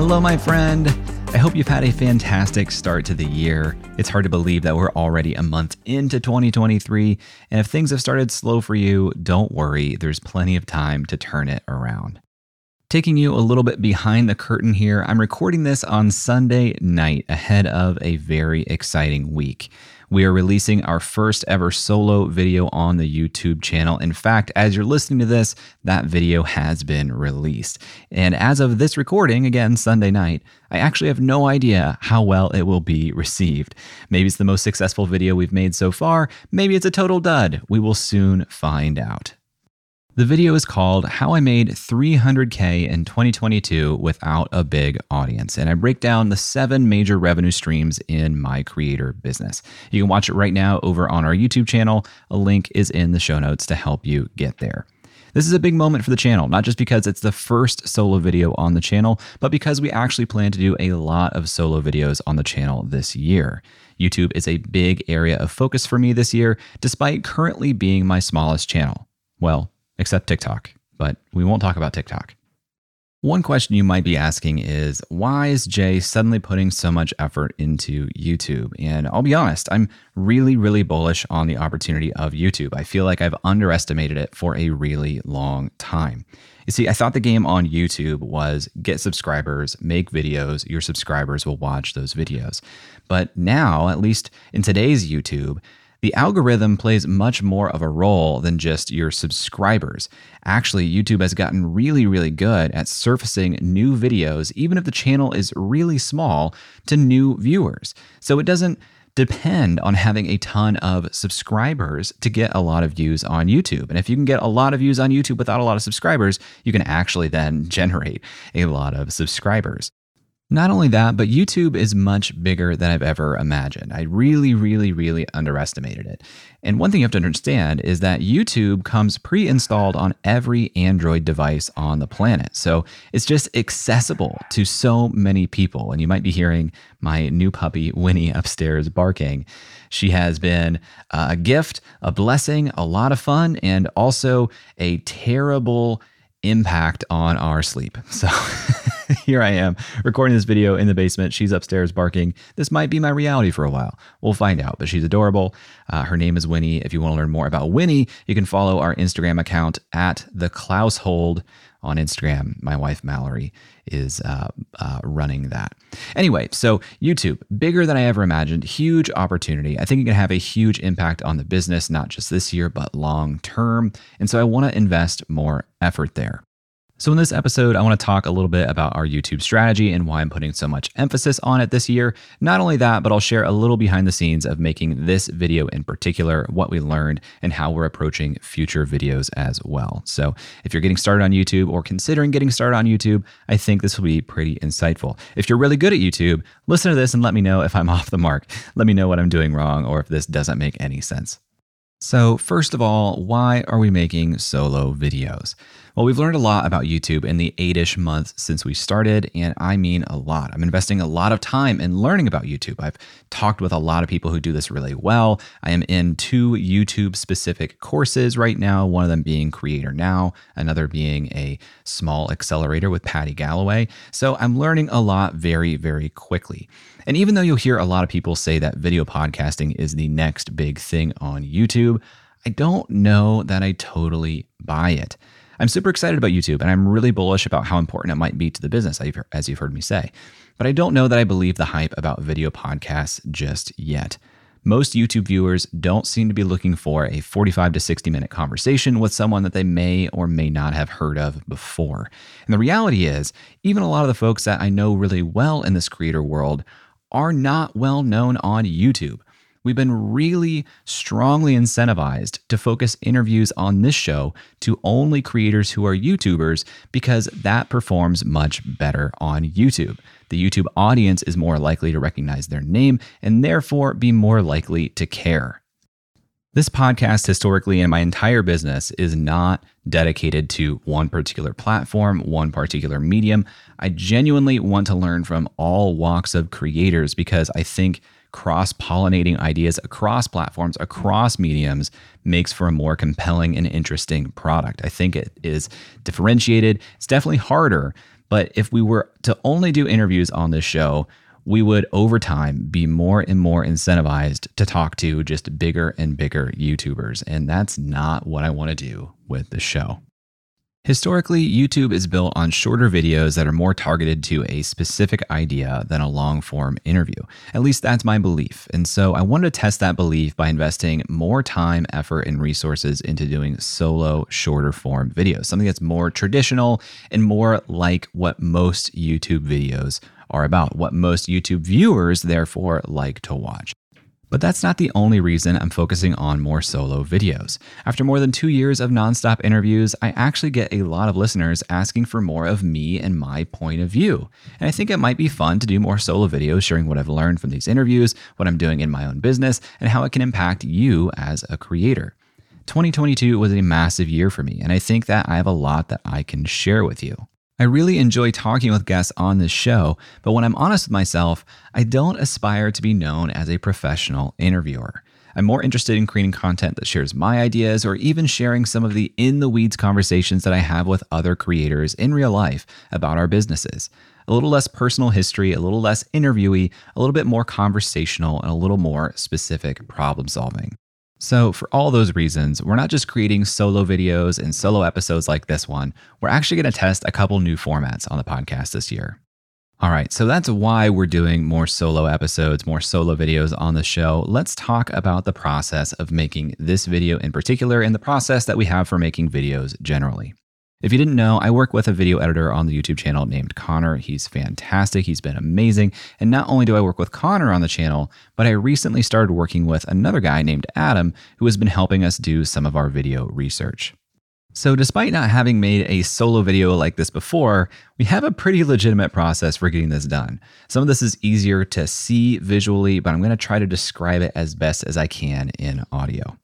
Hello, my friend. I hope you've had a fantastic start to the year. It's hard to believe that we're already a month into 2023. And if things have started slow for you, don't worry, there's plenty of time to turn it around. Taking you a little bit behind the curtain here, I'm recording this on Sunday night ahead of a very exciting week. We are releasing our first ever solo video on the YouTube channel. In fact, as you're listening to this, that video has been released. And as of this recording, again, Sunday night, I actually have no idea how well it will be received. Maybe it's the most successful video we've made so far. Maybe it's a total dud. We will soon find out. The video is called How I Made 300K in 2022 Without a Big Audience. And I break down the seven major revenue streams in my creator business. You can watch it right now over on our YouTube channel. A link is in the show notes to help you get there. This is a big moment for the channel, not just because it's the first solo video on the channel, but because we actually plan to do a lot of solo videos on the channel this year. YouTube is a big area of focus for me this year, despite currently being my smallest channel. Well, except TikTok, but we won't talk about TikTok. One question you might be asking is why is Jay suddenly putting so much effort into YouTube? And I'll be honest, I'm really, really bullish on the opportunity of YouTube. I feel like I've underestimated it for a really long time. You see, I thought the game on YouTube was get subscribers, make videos, your subscribers will watch those videos. But now, at least in today's YouTube, the algorithm plays much more of a role than just your subscribers. Actually, YouTube has gotten really, really good at surfacing new videos, even if the channel is really small, to new viewers. So it doesn't depend on having a ton of subscribers to get a lot of views on YouTube. And if you can get a lot of views on YouTube without a lot of subscribers, you can actually then generate a lot of subscribers. Not only that, but YouTube is much bigger than I've ever imagined. I really, really, really underestimated it. And one thing you have to understand is that YouTube comes pre installed on every Android device on the planet. So it's just accessible to so many people. And you might be hearing my new puppy, Winnie, upstairs barking. She has been uh, a gift, a blessing, a lot of fun, and also a terrible impact on our sleep. So. here I am recording this video in the basement. She's upstairs barking. This might be my reality for a while. We'll find out, but she's adorable. Uh, her name is Winnie. If you want to learn more about Winnie, you can follow our Instagram account at the Clousehold on Instagram. My wife Mallory is uh, uh, running that. Anyway, so YouTube, bigger than I ever imagined, huge opportunity. I think it can have a huge impact on the business, not just this year, but long term. And so I want to invest more effort there. So, in this episode, I want to talk a little bit about our YouTube strategy and why I'm putting so much emphasis on it this year. Not only that, but I'll share a little behind the scenes of making this video in particular, what we learned, and how we're approaching future videos as well. So, if you're getting started on YouTube or considering getting started on YouTube, I think this will be pretty insightful. If you're really good at YouTube, listen to this and let me know if I'm off the mark. Let me know what I'm doing wrong or if this doesn't make any sense. So, first of all, why are we making solo videos? Well, we've learned a lot about YouTube in the eight ish months since we started, and I mean a lot. I'm investing a lot of time in learning about YouTube. I've talked with a lot of people who do this really well. I am in two YouTube specific courses right now, one of them being Creator Now, another being a small accelerator with Paddy Galloway. So I'm learning a lot very, very quickly. And even though you'll hear a lot of people say that video podcasting is the next big thing on YouTube, I don't know that I totally buy it. I'm super excited about YouTube and I'm really bullish about how important it might be to the business, as you've heard me say. But I don't know that I believe the hype about video podcasts just yet. Most YouTube viewers don't seem to be looking for a 45 to 60 minute conversation with someone that they may or may not have heard of before. And the reality is, even a lot of the folks that I know really well in this creator world are not well known on YouTube. We've been really strongly incentivized to focus interviews on this show to only creators who are YouTubers because that performs much better on YouTube. The YouTube audience is more likely to recognize their name and therefore be more likely to care. This podcast, historically, and my entire business is not dedicated to one particular platform, one particular medium. I genuinely want to learn from all walks of creators because I think cross pollinating ideas across platforms, across mediums, makes for a more compelling and interesting product. I think it is differentiated. It's definitely harder, but if we were to only do interviews on this show, we would over time be more and more incentivized to talk to just bigger and bigger YouTubers. And that's not what I want to do with the show. Historically, YouTube is built on shorter videos that are more targeted to a specific idea than a long form interview. At least that's my belief. And so I wanted to test that belief by investing more time, effort, and resources into doing solo, shorter form videos, something that's more traditional and more like what most YouTube videos are about, what most YouTube viewers therefore like to watch. But that's not the only reason I'm focusing on more solo videos. After more than two years of nonstop interviews, I actually get a lot of listeners asking for more of me and my point of view. And I think it might be fun to do more solo videos sharing what I've learned from these interviews, what I'm doing in my own business, and how it can impact you as a creator. 2022 was a massive year for me, and I think that I have a lot that I can share with you. I really enjoy talking with guests on this show, but when I'm honest with myself, I don't aspire to be known as a professional interviewer. I'm more interested in creating content that shares my ideas or even sharing some of the in the weeds conversations that I have with other creators in real life about our businesses. A little less personal history, a little less interviewee, a little bit more conversational, and a little more specific problem solving. So, for all those reasons, we're not just creating solo videos and solo episodes like this one. We're actually going to test a couple new formats on the podcast this year. All right, so that's why we're doing more solo episodes, more solo videos on the show. Let's talk about the process of making this video in particular and the process that we have for making videos generally. If you didn't know, I work with a video editor on the YouTube channel named Connor. He's fantastic. He's been amazing. And not only do I work with Connor on the channel, but I recently started working with another guy named Adam who has been helping us do some of our video research. So, despite not having made a solo video like this before, we have a pretty legitimate process for getting this done. Some of this is easier to see visually, but I'm going to try to describe it as best as I can in audio.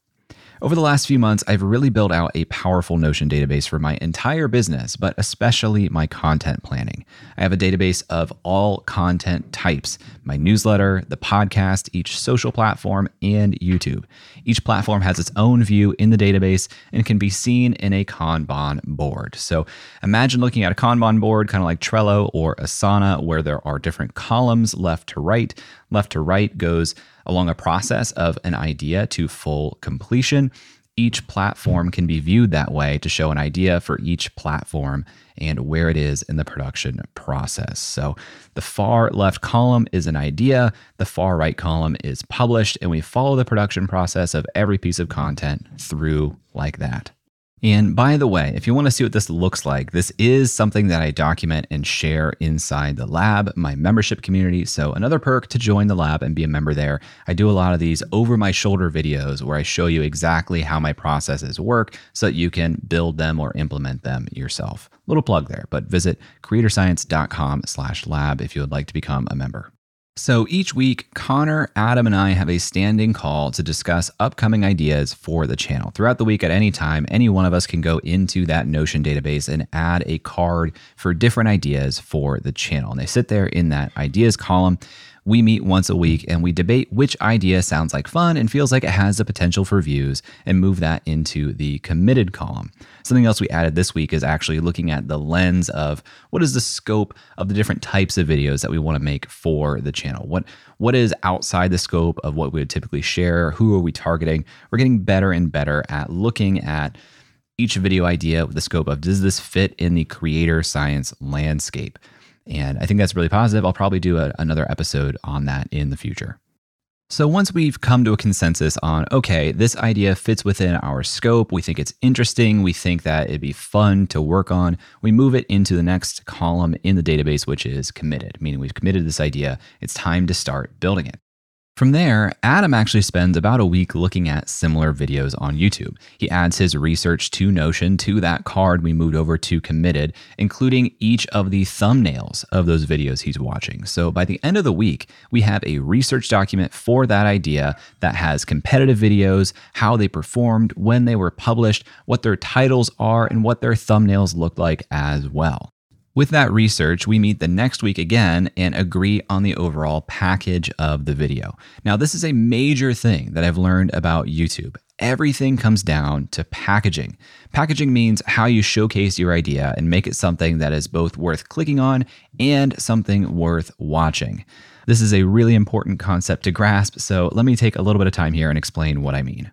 Over the last few months, I've really built out a powerful Notion database for my entire business, but especially my content planning. I have a database of all content types my newsletter, the podcast, each social platform, and YouTube. Each platform has its own view in the database and can be seen in a Kanban board. So imagine looking at a Kanban board, kind of like Trello or Asana, where there are different columns left to right. Left to right goes along a process of an idea to full completion. Each platform can be viewed that way to show an idea for each platform and where it is in the production process. So the far left column is an idea, the far right column is published, and we follow the production process of every piece of content through like that. And by the way, if you want to see what this looks like, this is something that I document and share inside the lab, my membership community. So, another perk to join the lab and be a member there. I do a lot of these over my shoulder videos where I show you exactly how my processes work so that you can build them or implement them yourself. Little plug there, but visit creatorscience.com slash lab if you would like to become a member. So each week, Connor, Adam, and I have a standing call to discuss upcoming ideas for the channel. Throughout the week, at any time, any one of us can go into that Notion database and add a card for different ideas for the channel. And they sit there in that ideas column. We meet once a week and we debate which idea sounds like fun and feels like it has the potential for views and move that into the committed column. Something else we added this week is actually looking at the lens of what is the scope of the different types of videos that we want to make for the channel. What what is outside the scope of what we would typically share? Who are we targeting? We're getting better and better at looking at each video idea with the scope of does this fit in the creator science landscape? And I think that's really positive. I'll probably do a, another episode on that in the future. So, once we've come to a consensus on, okay, this idea fits within our scope, we think it's interesting, we think that it'd be fun to work on, we move it into the next column in the database, which is committed, meaning we've committed this idea. It's time to start building it. From there, Adam actually spends about a week looking at similar videos on YouTube. He adds his research to Notion to that card we moved over to Committed, including each of the thumbnails of those videos he's watching. So by the end of the week, we have a research document for that idea that has competitive videos, how they performed, when they were published, what their titles are, and what their thumbnails look like as well. With that research, we meet the next week again and agree on the overall package of the video. Now, this is a major thing that I've learned about YouTube. Everything comes down to packaging. Packaging means how you showcase your idea and make it something that is both worth clicking on and something worth watching. This is a really important concept to grasp, so let me take a little bit of time here and explain what I mean.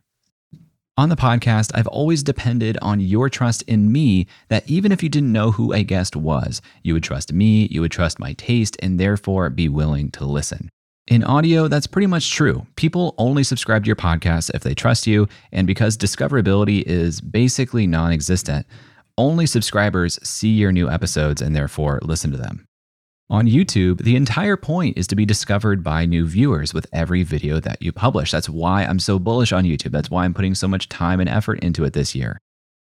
On the podcast, I've always depended on your trust in me that even if you didn't know who a guest was, you would trust me, you would trust my taste, and therefore be willing to listen. In audio, that's pretty much true. People only subscribe to your podcast if they trust you, and because discoverability is basically non existent, only subscribers see your new episodes and therefore listen to them. On YouTube, the entire point is to be discovered by new viewers with every video that you publish. That's why I'm so bullish on YouTube. That's why I'm putting so much time and effort into it this year.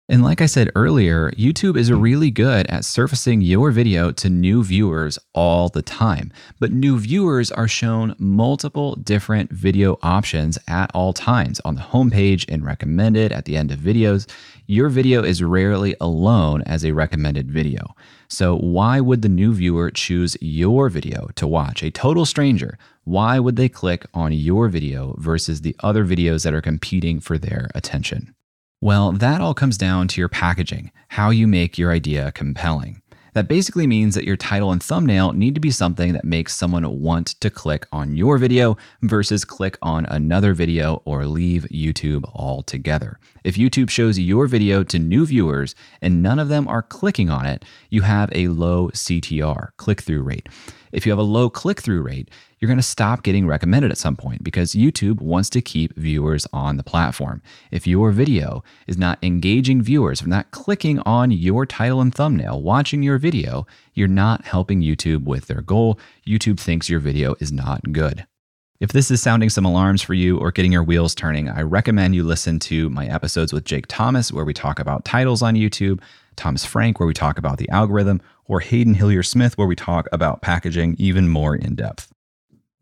And like I said earlier, YouTube is hmm. really good at surfacing your video to new viewers all the time. But new viewers are shown multiple different video options at all times on the homepage and recommended at the end of videos. Your video is rarely alone as a recommended video. So, why would the new viewer choose your video to watch? A total stranger, why would they click on your video versus the other videos that are competing for their attention? Well, that all comes down to your packaging, how you make your idea compelling. That basically means that your title and thumbnail need to be something that makes someone want to click on your video versus click on another video or leave YouTube altogether. If YouTube shows your video to new viewers and none of them are clicking on it, you have a low CTR, click through rate. If you have a low click through rate, you're going to stop getting recommended at some point because YouTube wants to keep viewers on the platform. If your video is not engaging viewers, if not clicking on your title and thumbnail, watching your video, you're not helping YouTube with their goal. YouTube thinks your video is not good. If this is sounding some alarms for you or getting your wheels turning, I recommend you listen to my episodes with Jake Thomas, where we talk about titles on YouTube, Thomas Frank, where we talk about the algorithm, or Hayden Hillier Smith, where we talk about packaging even more in depth.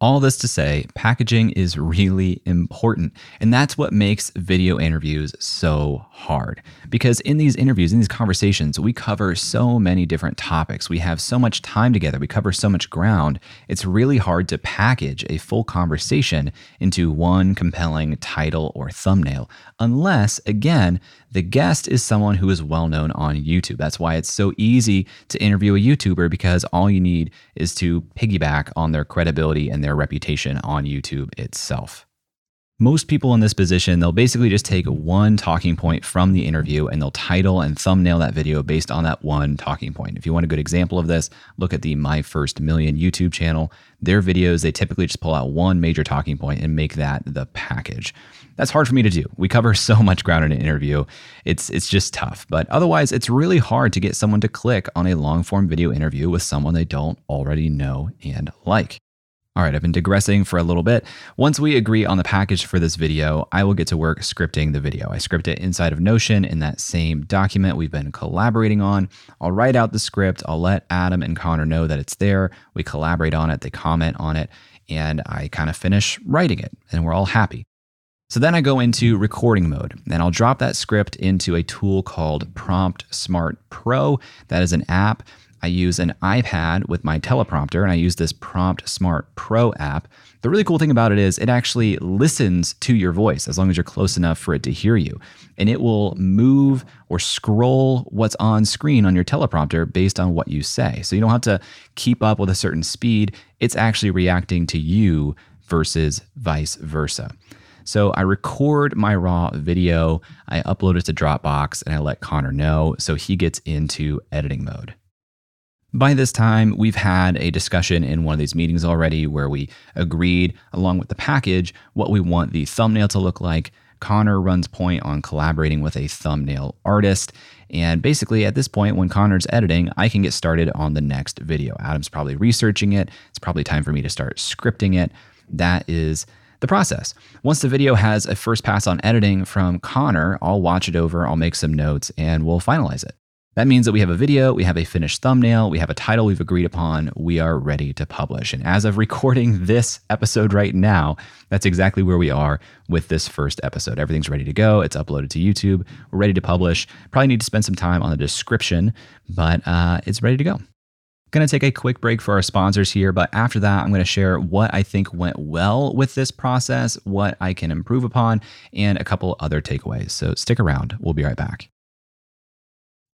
All this to say, packaging is really important. And that's what makes video interviews so hard. Because in these interviews, in these conversations, we cover so many different topics. We have so much time together. We cover so much ground. It's really hard to package a full conversation into one compelling title or thumbnail, unless, again, the guest is someone who is well known on YouTube. That's why it's so easy to interview a YouTuber because all you need is to piggyback on their credibility and their reputation on YouTube itself. Most people in this position, they'll basically just take one talking point from the interview and they'll title and thumbnail that video based on that one talking point. If you want a good example of this, look at the My First Million YouTube channel. Their videos, they typically just pull out one major talking point and make that the package. That's hard for me to do. We cover so much ground in an interview. It's it's just tough. But otherwise, it's really hard to get someone to click on a long form video interview with someone they don't already know and like. All right, I've been digressing for a little bit. Once we agree on the package for this video, I will get to work scripting the video. I script it inside of Notion in that same document we've been collaborating on. I'll write out the script. I'll let Adam and Connor know that it's there. We collaborate on it, they comment on it, and I kind of finish writing it, and we're all happy. So then I go into recording mode and I'll drop that script into a tool called Prompt Smart Pro. That is an app I use an iPad with my teleprompter and I use this Prompt Smart Pro app. The really cool thing about it is it actually listens to your voice as long as you're close enough for it to hear you. And it will move or scroll what's on screen on your teleprompter based on what you say. So you don't have to keep up with a certain speed. It's actually reacting to you versus vice versa. So I record my raw video, I upload it to Dropbox, and I let Connor know so he gets into editing mode. By this time, we've had a discussion in one of these meetings already where we agreed, along with the package, what we want the thumbnail to look like. Connor runs point on collaborating with a thumbnail artist. And basically, at this point, when Connor's editing, I can get started on the next video. Adam's probably researching it. It's probably time for me to start scripting it. That is the process. Once the video has a first pass on editing from Connor, I'll watch it over, I'll make some notes, and we'll finalize it. That means that we have a video, we have a finished thumbnail, we have a title we've agreed upon, we are ready to publish. And as of recording this episode right now, that's exactly where we are with this first episode. Everything's ready to go, it's uploaded to YouTube, we're ready to publish. Probably need to spend some time on the description, but uh, it's ready to go. Going to take a quick break for our sponsors here, but after that, I'm going to share what I think went well with this process, what I can improve upon, and a couple other takeaways. So stick around. We'll be right back.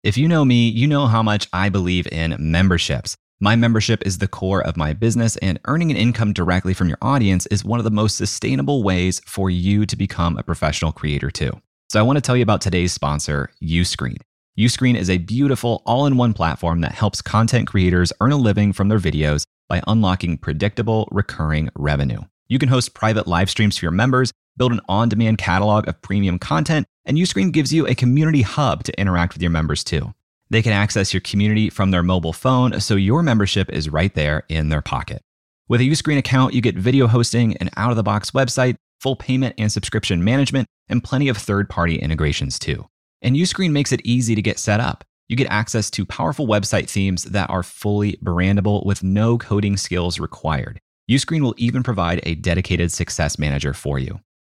If you know me, you know how much I believe in memberships. My membership is the core of my business, and earning an income directly from your audience is one of the most sustainable ways for you to become a professional creator, too. So, I want to tell you about today's sponsor, Uscreen. Uscreen is a beautiful all in one platform that helps content creators earn a living from their videos by unlocking predictable, recurring revenue. You can host private live streams for your members, build an on demand catalog of premium content, and Uscreen gives you a community hub to interact with your members too. They can access your community from their mobile phone, so your membership is right there in their pocket. With a Uscreen account, you get video hosting, an out of the box website, full payment and subscription management, and plenty of third party integrations too. And Uscreen makes it easy to get set up. You get access to powerful website themes that are fully brandable with no coding skills required. Uscreen will even provide a dedicated success manager for you.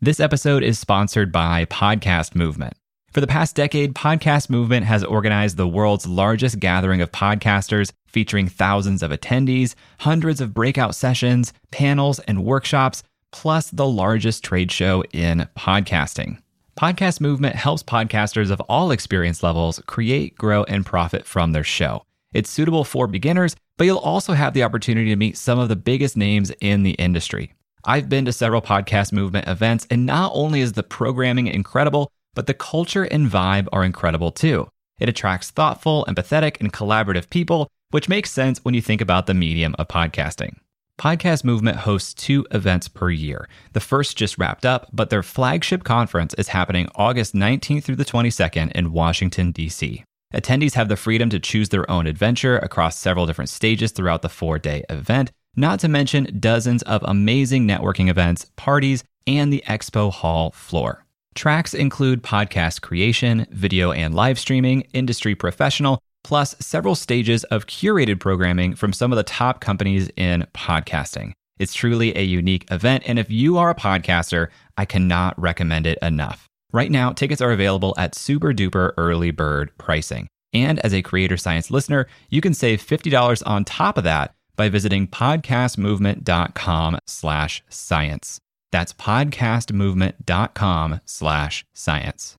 This episode is sponsored by Podcast Movement. For the past decade, Podcast Movement has organized the world's largest gathering of podcasters, featuring thousands of attendees, hundreds of breakout sessions, panels, and workshops plus the largest trade show in podcasting. Podcast Movement helps podcasters of all experience levels create, grow, and profit from their show. It's suitable for beginners, but you'll also have the opportunity to meet some of the biggest names in the industry. I've been to several Podcast Movement events, and not only is the programming incredible, but the culture and vibe are incredible too. It attracts thoughtful, empathetic, and collaborative people, which makes sense when you think about the medium of podcasting. Podcast Movement hosts two events per year. The first just wrapped up, but their flagship conference is happening August 19th through the 22nd in Washington, D.C. Attendees have the freedom to choose their own adventure across several different stages throughout the four day event, not to mention dozens of amazing networking events, parties, and the expo hall floor. Tracks include podcast creation, video and live streaming, industry professional, plus several stages of curated programming from some of the top companies in podcasting. It's truly a unique event, and if you are a podcaster, I cannot recommend it enough. Right now, tickets are available at super duper early bird pricing. And as a Creator Science listener, you can save $50 on top of that by visiting podcastmovement.com slash science. That's podcastmovement.com slash science.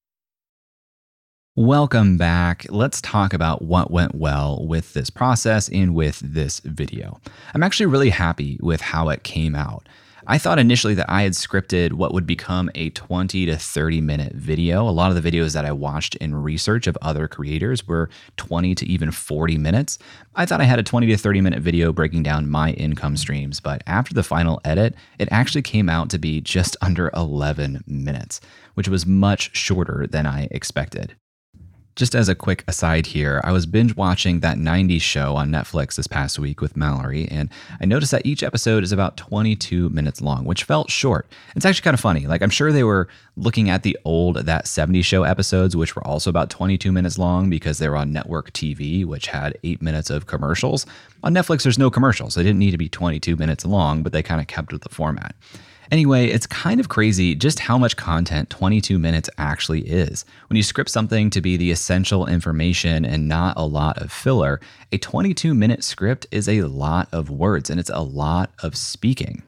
Welcome back. Let's talk about what went well with this process and with this video. I'm actually really happy with how it came out. I thought initially that I had scripted what would become a 20 to 30 minute video. A lot of the videos that I watched in research of other creators were 20 to even 40 minutes. I thought I had a 20 to 30 minute video breaking down my income streams, but after the final edit, it actually came out to be just under 11 minutes, which was much shorter than I expected. Just as a quick aside here, I was binge watching that 90s show on Netflix this past week with Mallory, and I noticed that each episode is about 22 minutes long, which felt short. It's actually kind of funny. Like, I'm sure they were looking at the old That 70s Show episodes, which were also about 22 minutes long because they were on network TV, which had eight minutes of commercials. On Netflix, there's no commercials. So they didn't need to be 22 minutes long, but they kind of kept with the format. Anyway, it's kind of crazy just how much content 22 minutes actually is. When you script something to be the essential information and not a lot of filler, a 22 minute script is a lot of words and it's a lot of speaking.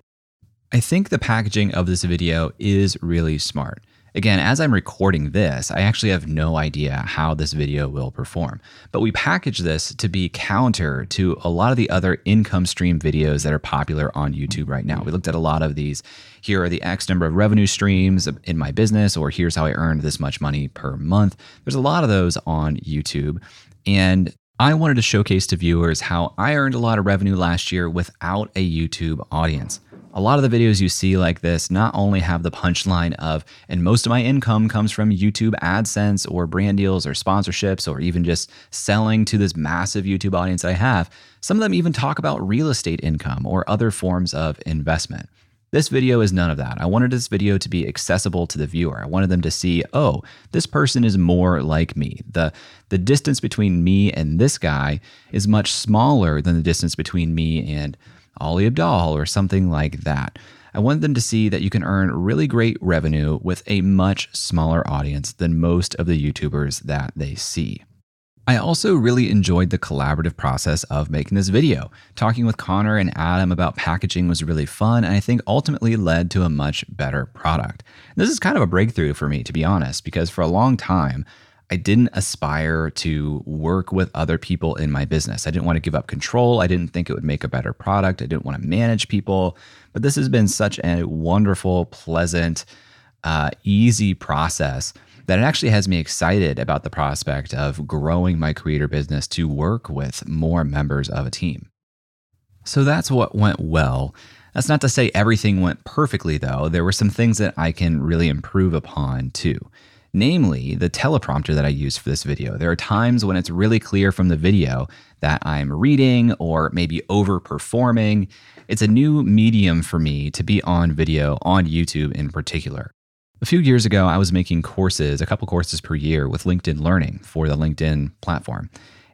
I think the packaging of this video is really smart. Again, as I'm recording this, I actually have no idea how this video will perform. But we package this to be counter to a lot of the other income stream videos that are popular on YouTube right now. We looked at a lot of these. Here are the X number of revenue streams in my business, or here's how I earned this much money per month. There's a lot of those on YouTube. And I wanted to showcase to viewers how I earned a lot of revenue last year without a YouTube audience a lot of the videos you see like this not only have the punchline of, and most of my income comes from YouTube AdSense or brand deals or sponsorships or even just selling to this massive YouTube audience I have, some of them even talk about real estate income or other forms of investment. This video is none of that. I wanted this video to be accessible to the viewer. I wanted them to see, oh, this person is more like me. The, the distance between me and this guy is much smaller than the distance between me and Ali Abdaal or something like that. I want them to see that you can earn really great revenue with a much smaller audience than most of the YouTubers that they see. I also really enjoyed the collaborative process of making this video. Talking with Connor and Adam about packaging was really fun, and I think ultimately led to a much better product. This is kind of a breakthrough for me, to be honest, because for a long time, I didn't aspire to work with other people in my business. I didn't want to give up control. I didn't think it would make a better product. I didn't want to manage people. But this has been such a wonderful, pleasant, uh, easy process that it actually has me excited about the prospect of growing my creator business to work with more members of a team. So that's what went well. That's not to say everything went perfectly, though. There were some things that I can really improve upon too namely the teleprompter that I use for this video. There are times when it's really clear from the video that I'm reading or maybe overperforming. It's a new medium for me to be on video on YouTube in particular. A few years ago, I was making courses, a couple courses per year with LinkedIn Learning for the LinkedIn platform.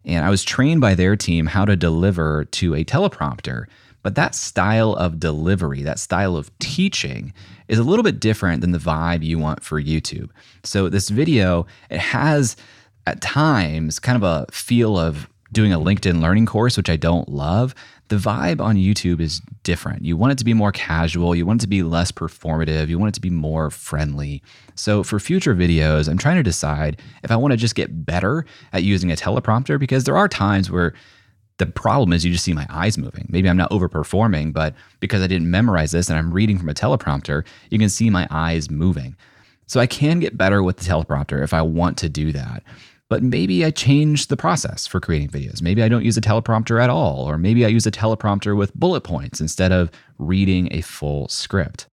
And I was trained by their team how to deliver to a teleprompter but that style of delivery, that style of teaching is a little bit different than the vibe you want for YouTube. So this video, it has at times kind of a feel of doing a LinkedIn learning course, which I don't love, the vibe on YouTube is different. You want it to be more casual, you want it to be less performative, you want it to be more friendly. So for future videos, I'm trying to decide if I want to just get better at using a teleprompter because there are times where the problem is you just see my eyes moving. Maybe I'm not overperforming, but because I didn't memorize this and I'm reading from a teleprompter, you can see my eyes moving. So I can get better with the teleprompter if I want to do that but maybe I change the process for creating videos. Maybe I don't use a teleprompter at all, or maybe I use a teleprompter with bullet points instead of reading a full script.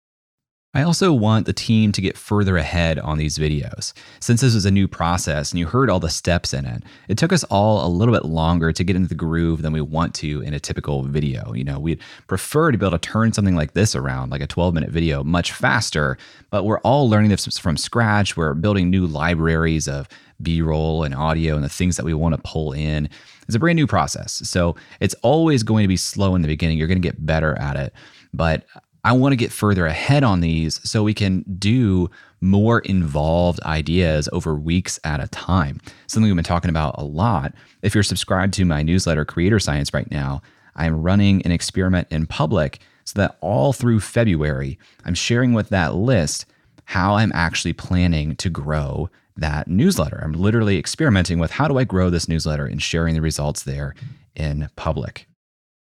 I also want the team to get further ahead on these videos. Since this is a new process and you heard all the steps in it, it took us all a little bit longer to get into the groove than we want to in a typical video. You know, we'd prefer to be able to turn something like this around, like a 12 minute video, much faster, but we're all learning this from scratch. We're building new libraries of B roll and audio and the things that we want to pull in. It's a brand new process. So it's always going to be slow in the beginning. You're going to get better at it. But I want to get further ahead on these so we can do more involved ideas over weeks at a time. Something we've been talking about a lot. If you're subscribed to my newsletter, Creator Science, right now, I'm running an experiment in public so that all through February, I'm sharing with that list how I'm actually planning to grow that newsletter. I'm literally experimenting with how do I grow this newsletter and sharing the results there in public.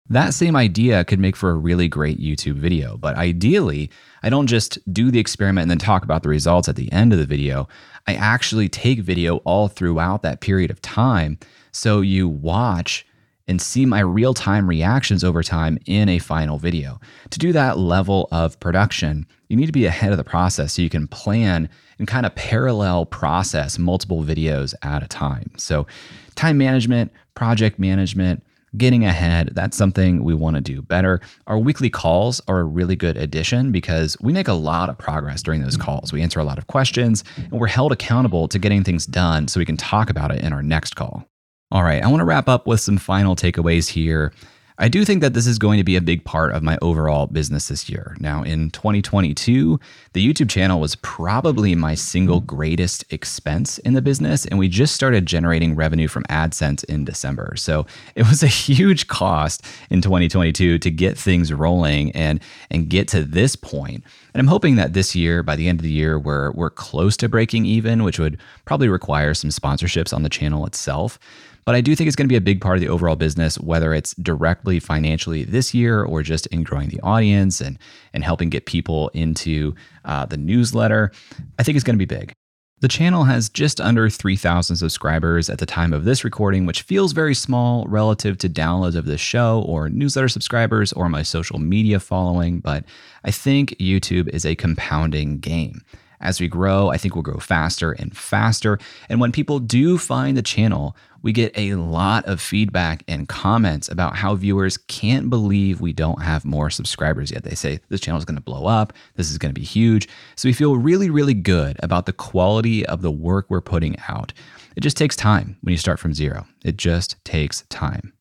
That same idea could make for a really great YouTube video, but ideally, I don't just do the experiment and then talk about the results at the end of the video. I actually take video all throughout that period of time so you watch and see my real time reactions over time in a final video. To do that level of production, you need to be ahead of the process so you can plan and kind of parallel process multiple videos at a time. So, time management, project management, getting ahead, that's something we want to do better. Our weekly calls are a really good addition because we make a lot of progress during those calls. We answer a lot of questions and we're held accountable to getting things done so we can talk about it in our next call. All right, I want to wrap up with some final takeaways here. I do think that this is going to be a big part of my overall business this year. Now, in 2022, the YouTube channel was probably my single greatest expense in the business, and we just started generating revenue from AdSense in December. So it was a huge cost in 2022 to get things rolling and, and get to this point. And I'm hoping that this year, by the end of the year, we're, we're close to breaking even, which would probably require some sponsorships on the channel itself. But I do think it's going to be a big part of the overall business, whether it's directly financially this year or just in growing the audience and, and helping get people into uh, the newsletter. I think it's going to be big. The channel has just under 3,000 subscribers at the time of this recording, which feels very small relative to downloads of this show or newsletter subscribers or my social media following, but I think YouTube is a compounding game. As we grow, I think we'll grow faster and faster. And when people do find the channel, we get a lot of feedback and comments about how viewers can't believe we don't have more subscribers yet. They say this channel is going to blow up, this is going to be huge. So we feel really, really good about the quality of the work we're putting out. It just takes time when you start from zero, it just takes time.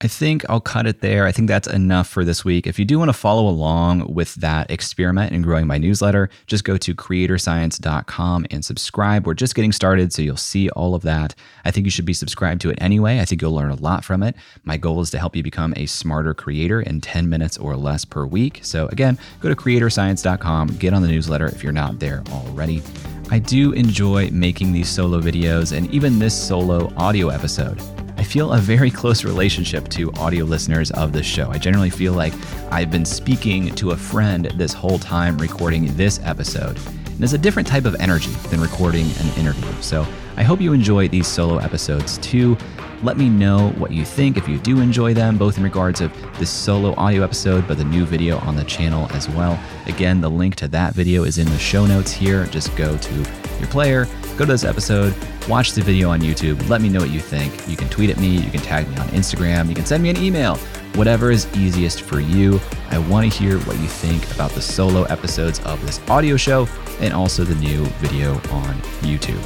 I think I'll cut it there. I think that's enough for this week. If you do want to follow along with that experiment in growing my newsletter, just go to creatorscience.com and subscribe. We're just getting started, so you'll see all of that. I think you should be subscribed to it anyway. I think you'll learn a lot from it. My goal is to help you become a smarter creator in 10 minutes or less per week. So, again, go to creatorscience.com, get on the newsletter if you're not there already. I do enjoy making these solo videos and even this solo audio episode. I feel a very close relationship to audio listeners of this show. I generally feel like I've been speaking to a friend this whole time recording this episode. And there's a different type of energy than recording an interview. So I hope you enjoy these solo episodes too. Let me know what you think if you do enjoy them, both in regards of this solo audio episode, but the new video on the channel as well. Again, the link to that video is in the show notes here. Just go to your player, go to this episode, watch the video on YouTube, let me know what you think. You can tweet at me, you can tag me on Instagram, you can send me an email, whatever is easiest for you. I want to hear what you think about the solo episodes of this audio show and also the new video on YouTube.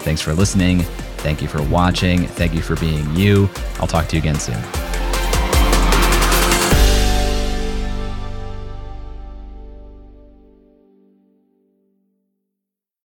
Thanks for listening. Thank you for watching. Thank you for being you. I'll talk to you again soon.